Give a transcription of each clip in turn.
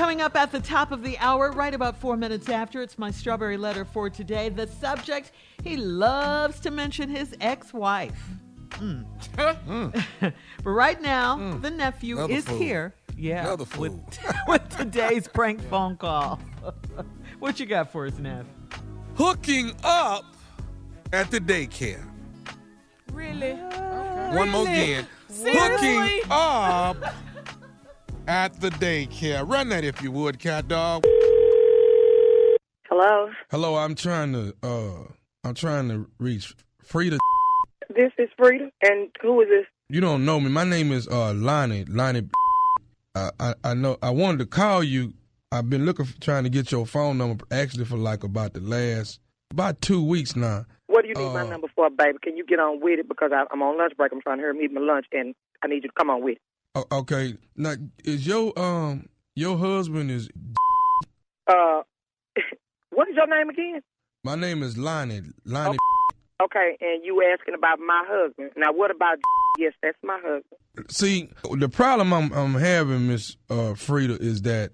Coming up at the top of the hour, right about four minutes after, it's my strawberry letter for today. The subject he loves to mention his ex wife. Mm. but right now, the nephew Another is fool. here. Yeah. Another with, fool. with today's prank phone call. what you got for us, Neff? Hooking up at the daycare. Really? One more Really? again. Seriously? Hooking up at the daycare. Run that if you would, cat dog. Hello, Hello, I'm trying to uh I'm trying to reach Frida. this is Frida, and who is this? You don't know me. My name is uh Lonnie. Lonnie I, I I know I wanted to call you. I've been looking for trying to get your phone number actually for like about the last about two weeks now. What do you need my Uh, number for, baby? Can you get on with it because I, I'm on lunch break. I'm trying to hurry eat my lunch, and I need you to come on with it. O- okay. Now is your um your husband is Uh, what is your name again? my name is Lonnie. Lonnie Okay, and you asking about my husband. Now, what about? Yes, that's my husband. See, the problem I'm I'm having, Miss uh, Frida, is that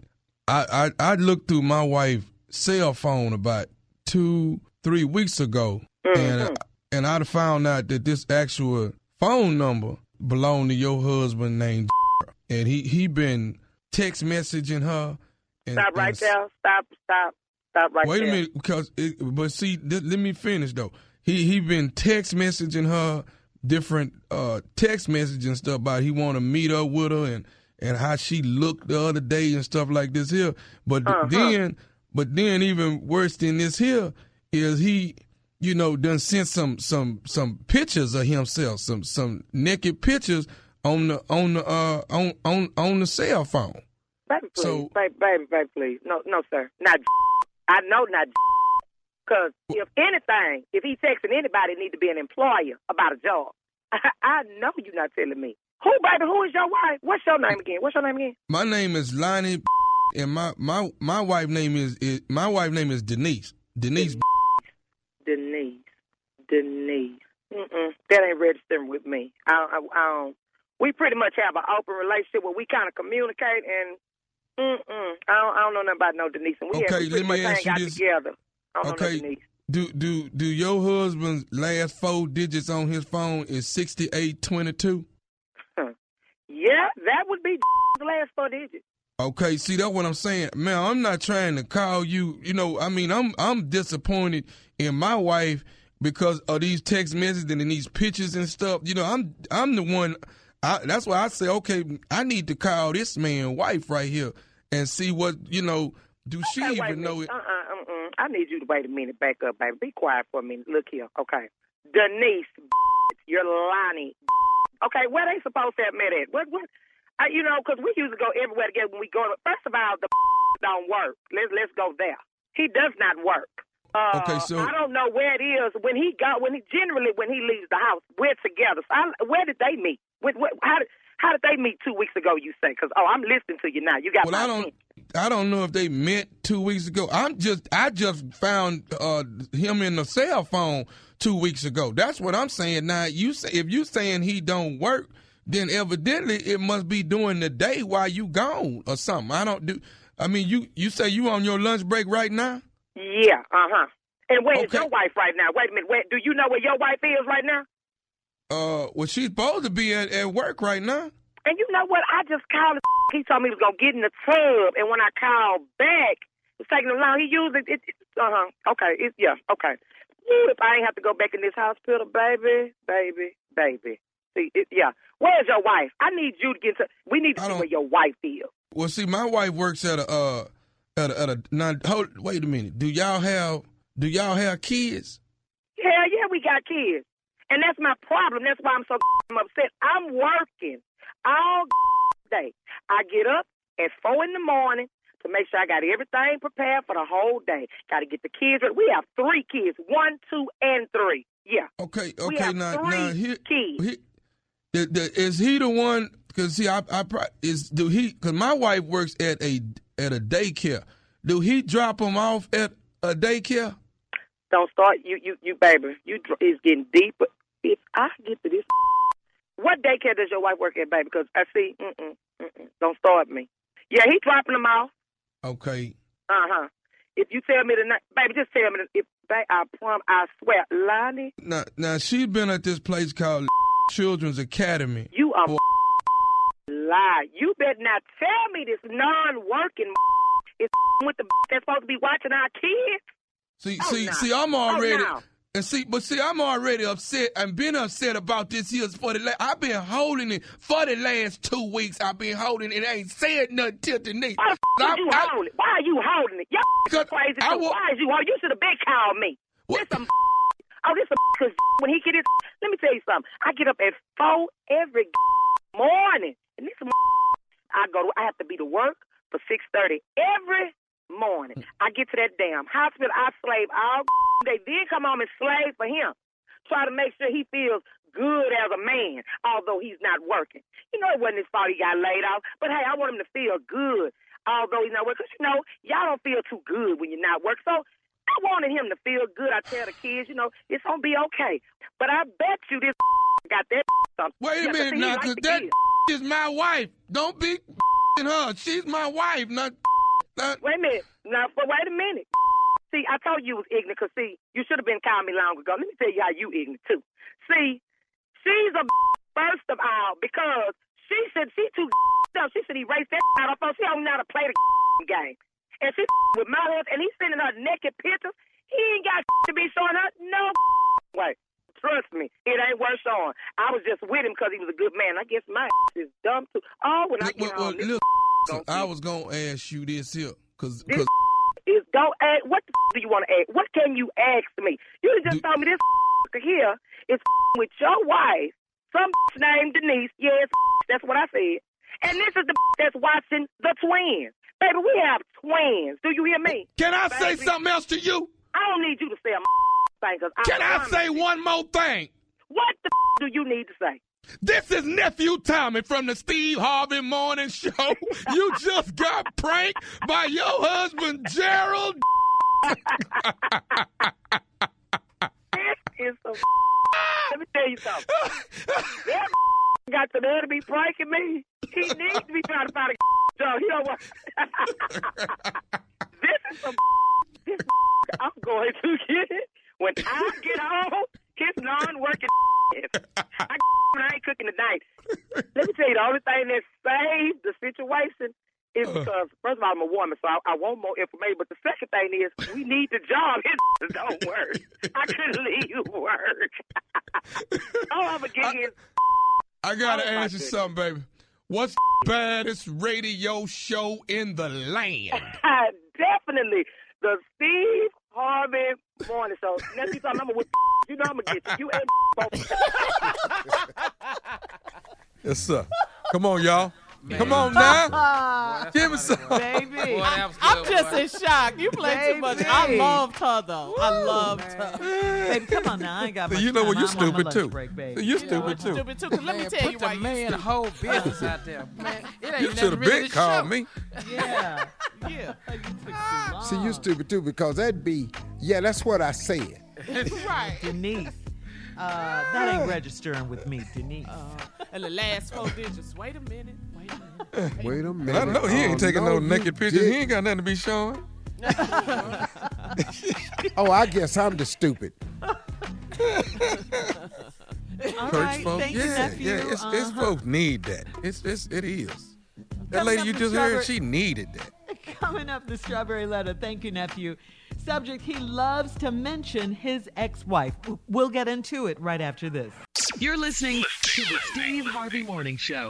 I, I I looked through my wife's cell phone about two three weeks ago, and and I found out that this actual phone number belonged to your husband named, and he he been text messaging her. And, Stop right and- there. Stop. Stop. Stop right Wait there. Wait a minute, because it, but see, th- let me finish though. He he been text messaging her different uh text messages and stuff about he want to meet up with her and and how she looked the other day and stuff like this here. But Uh-huh. then, but then even worse than this here is he, you know, done sent some some some pictures of himself, some some naked pictures on the on the uh on on on the cell phone. Baby, please. So- baby, baby, baby, please. No, no, sir. Not. I know not. Because if anything, if he's texting anybody, it need to be an employer about a job. I, know you're not telling me. Who, baby? Who is your wife? What's your name again? What's your name again? My name is Lonnie, and my my my wife name is, is my wife name is. Denise. Denise. Denise. Mm-mm. That ain't registering with me. I, I, I don't. We pretty much have an open relationship where we kind of communicate and. Mm-mm. I don't, I don't know nothing about no Denise. And we Okay, have, we let me ask you out this. together. I don't Okay. no Do do do your husband's last four digits on his phone is sixty eight twenty two? Yeah, that would be the last four digits. Okay, see that's what I'm saying, man. I'm not trying to call you. You know, I mean, I'm I'm disappointed in my wife because of these text messages and these pictures and stuff. You know, I'm I'm the one. I, that's why I say, okay, I need to call this man wife right here and see what you know. Do she Hey, even know it? Uh-uh, uh-uh. I need you to wait a minute. Back up, baby. Be quiet for a minute. Look here, okay? Denise, you're Lonnie. Okay, where they supposed to have met at? What? What? I, you know, because we used to go everywhere together when we go. To, first of all, the don't work. Let's let's go there. He does not work. Uh, Okay, so- I don't know where it is when he got when he generally when he leaves the house. We're together. So I, where did they meet? What, how did how did they meet two weeks ago? You say? Because oh, I'm listening to you now. You got Well, I don't. attention. I don't know if they met two weeks ago. I'm just. I just found uh, him in the cell phone two weeks ago. That's what I'm saying. Now, you say if you saying he don't work, then evidently it must be during the day while you gone or something. I don't do. I mean, you you say you on your lunch break right now? Yeah, uh huh. And where is Okay. your wife right now? Wait a minute. Where, do you know where your wife is right now? Uh, well, she's supposed to be at, at work right now. And you know what? I just called. He told me he was gonna get in the tub, and when I called back, it's taking him long. He used it. it, uh huh. Okay. It, yeah. Okay. If I ain't have to go back in this hospital, baby, baby, baby. See, it, yeah. Where's your wife? I need you to get to. We need to I see where your wife is. Well, see, my wife works at a uh at a, at a now. Hold, wait a minute. Do y'all have do y'all have kids? Hell yeah, we got kids. And that's my problem. That's why I'm so upset. I'm working all day. I get up at four in the morning to make sure I got everything prepared for the whole day. Got to get the kids. ready. We have three kids, one, two, and three. Yeah, Okay, we okay. have Now, three now here, kids. he, the, the, is he the one? Because see, I, I is do he? Because my wife works at a at a daycare. Do he drop them off at a daycare? Don't start. You, you, you, baby. You it's getting deeper. If I get to this, what daycare does your wife work at, baby? Because I see. Mm-mm, mm-mm. Don't start me. Yeah, he dropping them off. Okay. Uh huh. If you tell me tonight, baby, just tell me. If ba- I prom, I swear, Lonnie, Now, now she's been at this place called Children's Academy. you are lie. You better not tell me this non-working is with the that's supposed to be watching our kids. See, Oh, see, no. see, I'm Oh, already. no. And see, but see, I'm already upset and been upset about this here for the. La- I've been holding it for the last two weeks. I've been holding it. Ain't said nothing till Denise. Why the f- I- you I- holding it? Why are you holding it? Y'all crazy. I wa- Why is you holding? You should have been called me. What? This some oh, this some cause when he get his. Let me tell you something. I get up at four every morning, and this I go to. I have to be to work for six thirty every morning. Mm. I get to that damn hospital. I slave all day. Then come home and slave for him. Try to make sure he feels good as a man, although he's not working. You know, it wasn't his fault he got laid off, but hey, I want him to feel good, although he's not working. Because, you know, y'all don't feel too good when you're not working. So I wanted him to feel good. I tell the kids, you know, it's going to be okay. But I bet you this got that something. Wait a minute now, cause the that. Is my wife. Don't be her. She's my wife, not. not Wait a minute. Now, but wait a minute. See, I told you was ignorant because, see, you should have been calling me long ago. Let me tell you how you ignorant, too. See, she's a first of all because she said she too dumb. She said he erase that out of her. She don't know how to play the game. And she with my hands, and he's sending her naked pictures. He ain't got to be showing her no way. Trust me, it ain't worth showing. I was just with him because he was a good man. I guess my is dumb too. Oh, when I Well, get well, home, this look, I was gonna ask you this here, cause, This 'cause is don't ask. What the do you want to ask? What can you ask me? You just Do- told me this here is with your wife, some named Denise. Yes, that's what I said. And this is the that's watching the twins. Baby, we have twins. Do you hear me? can I say something else to you? I don't need you to say a thing. Cause Can I say one more thing? What the do you need to say? This is nephew Tommy from the Steve Harvey Morning Show. You just got pranked by your husband Gerald. This is some. Let me tell you something. That got the nerve to be pranking me. He needs to be trying to find a job. He don't want. this is some. This I'm going to get it when I get home. His non-working. I when I ain't cooking tonight. Let me tell you, the only thing that saved the situation is uh. because first of all I'm a woman, so I, I want more information. But the second thing is we need the job. His don't work. I couldn't leave work. oh, I'm gonna get his. I gotta Oh, ask you goodness. something, baby. What's the baddest radio show in the land? Definitely the Steve Harvey Morning Show. Next time I'm gonna. You know I'm gonna get you. You and both. Yes, sir. Come on, y'all. Come on now. Give me some. Baby. Boy, I'm good, just boy. in shock. You play too much. I loved her though. I loved her. Baby, come on now. I ain't got much You know what? time. You I'm on my stupid too. Break, baby. You know stupid too. Stupid too. 'cause let me tell put you the why man you stupid. whole business out there, man. It ain't You nothing should have really been called me. Yeah, yeah. You took too long. See, you stupid too because that'd be, yeah, that's what I said. right, Denise. Uh, that ain't registering with me, Denise. And the last four digits. Wait a minute. Wait a minute. Wait a minute. I know he ain't Oh, taking no, no naked pictures. He didn't. ain't got nothing to be showing. Oh, I guess I'm the stupid. All Church right, folks, thank you, yeah, nephew. yeah. It's, it's Uh-huh. folks need that. It's, it's it is. That Coming lady you just Strawberry- heard, she needed that. Coming up, the strawberry letter. Thank you, nephew. Subject: He loves to mention his ex-wife. We'll get into it right after this. You're listening to the Steve Harvey Morning Show.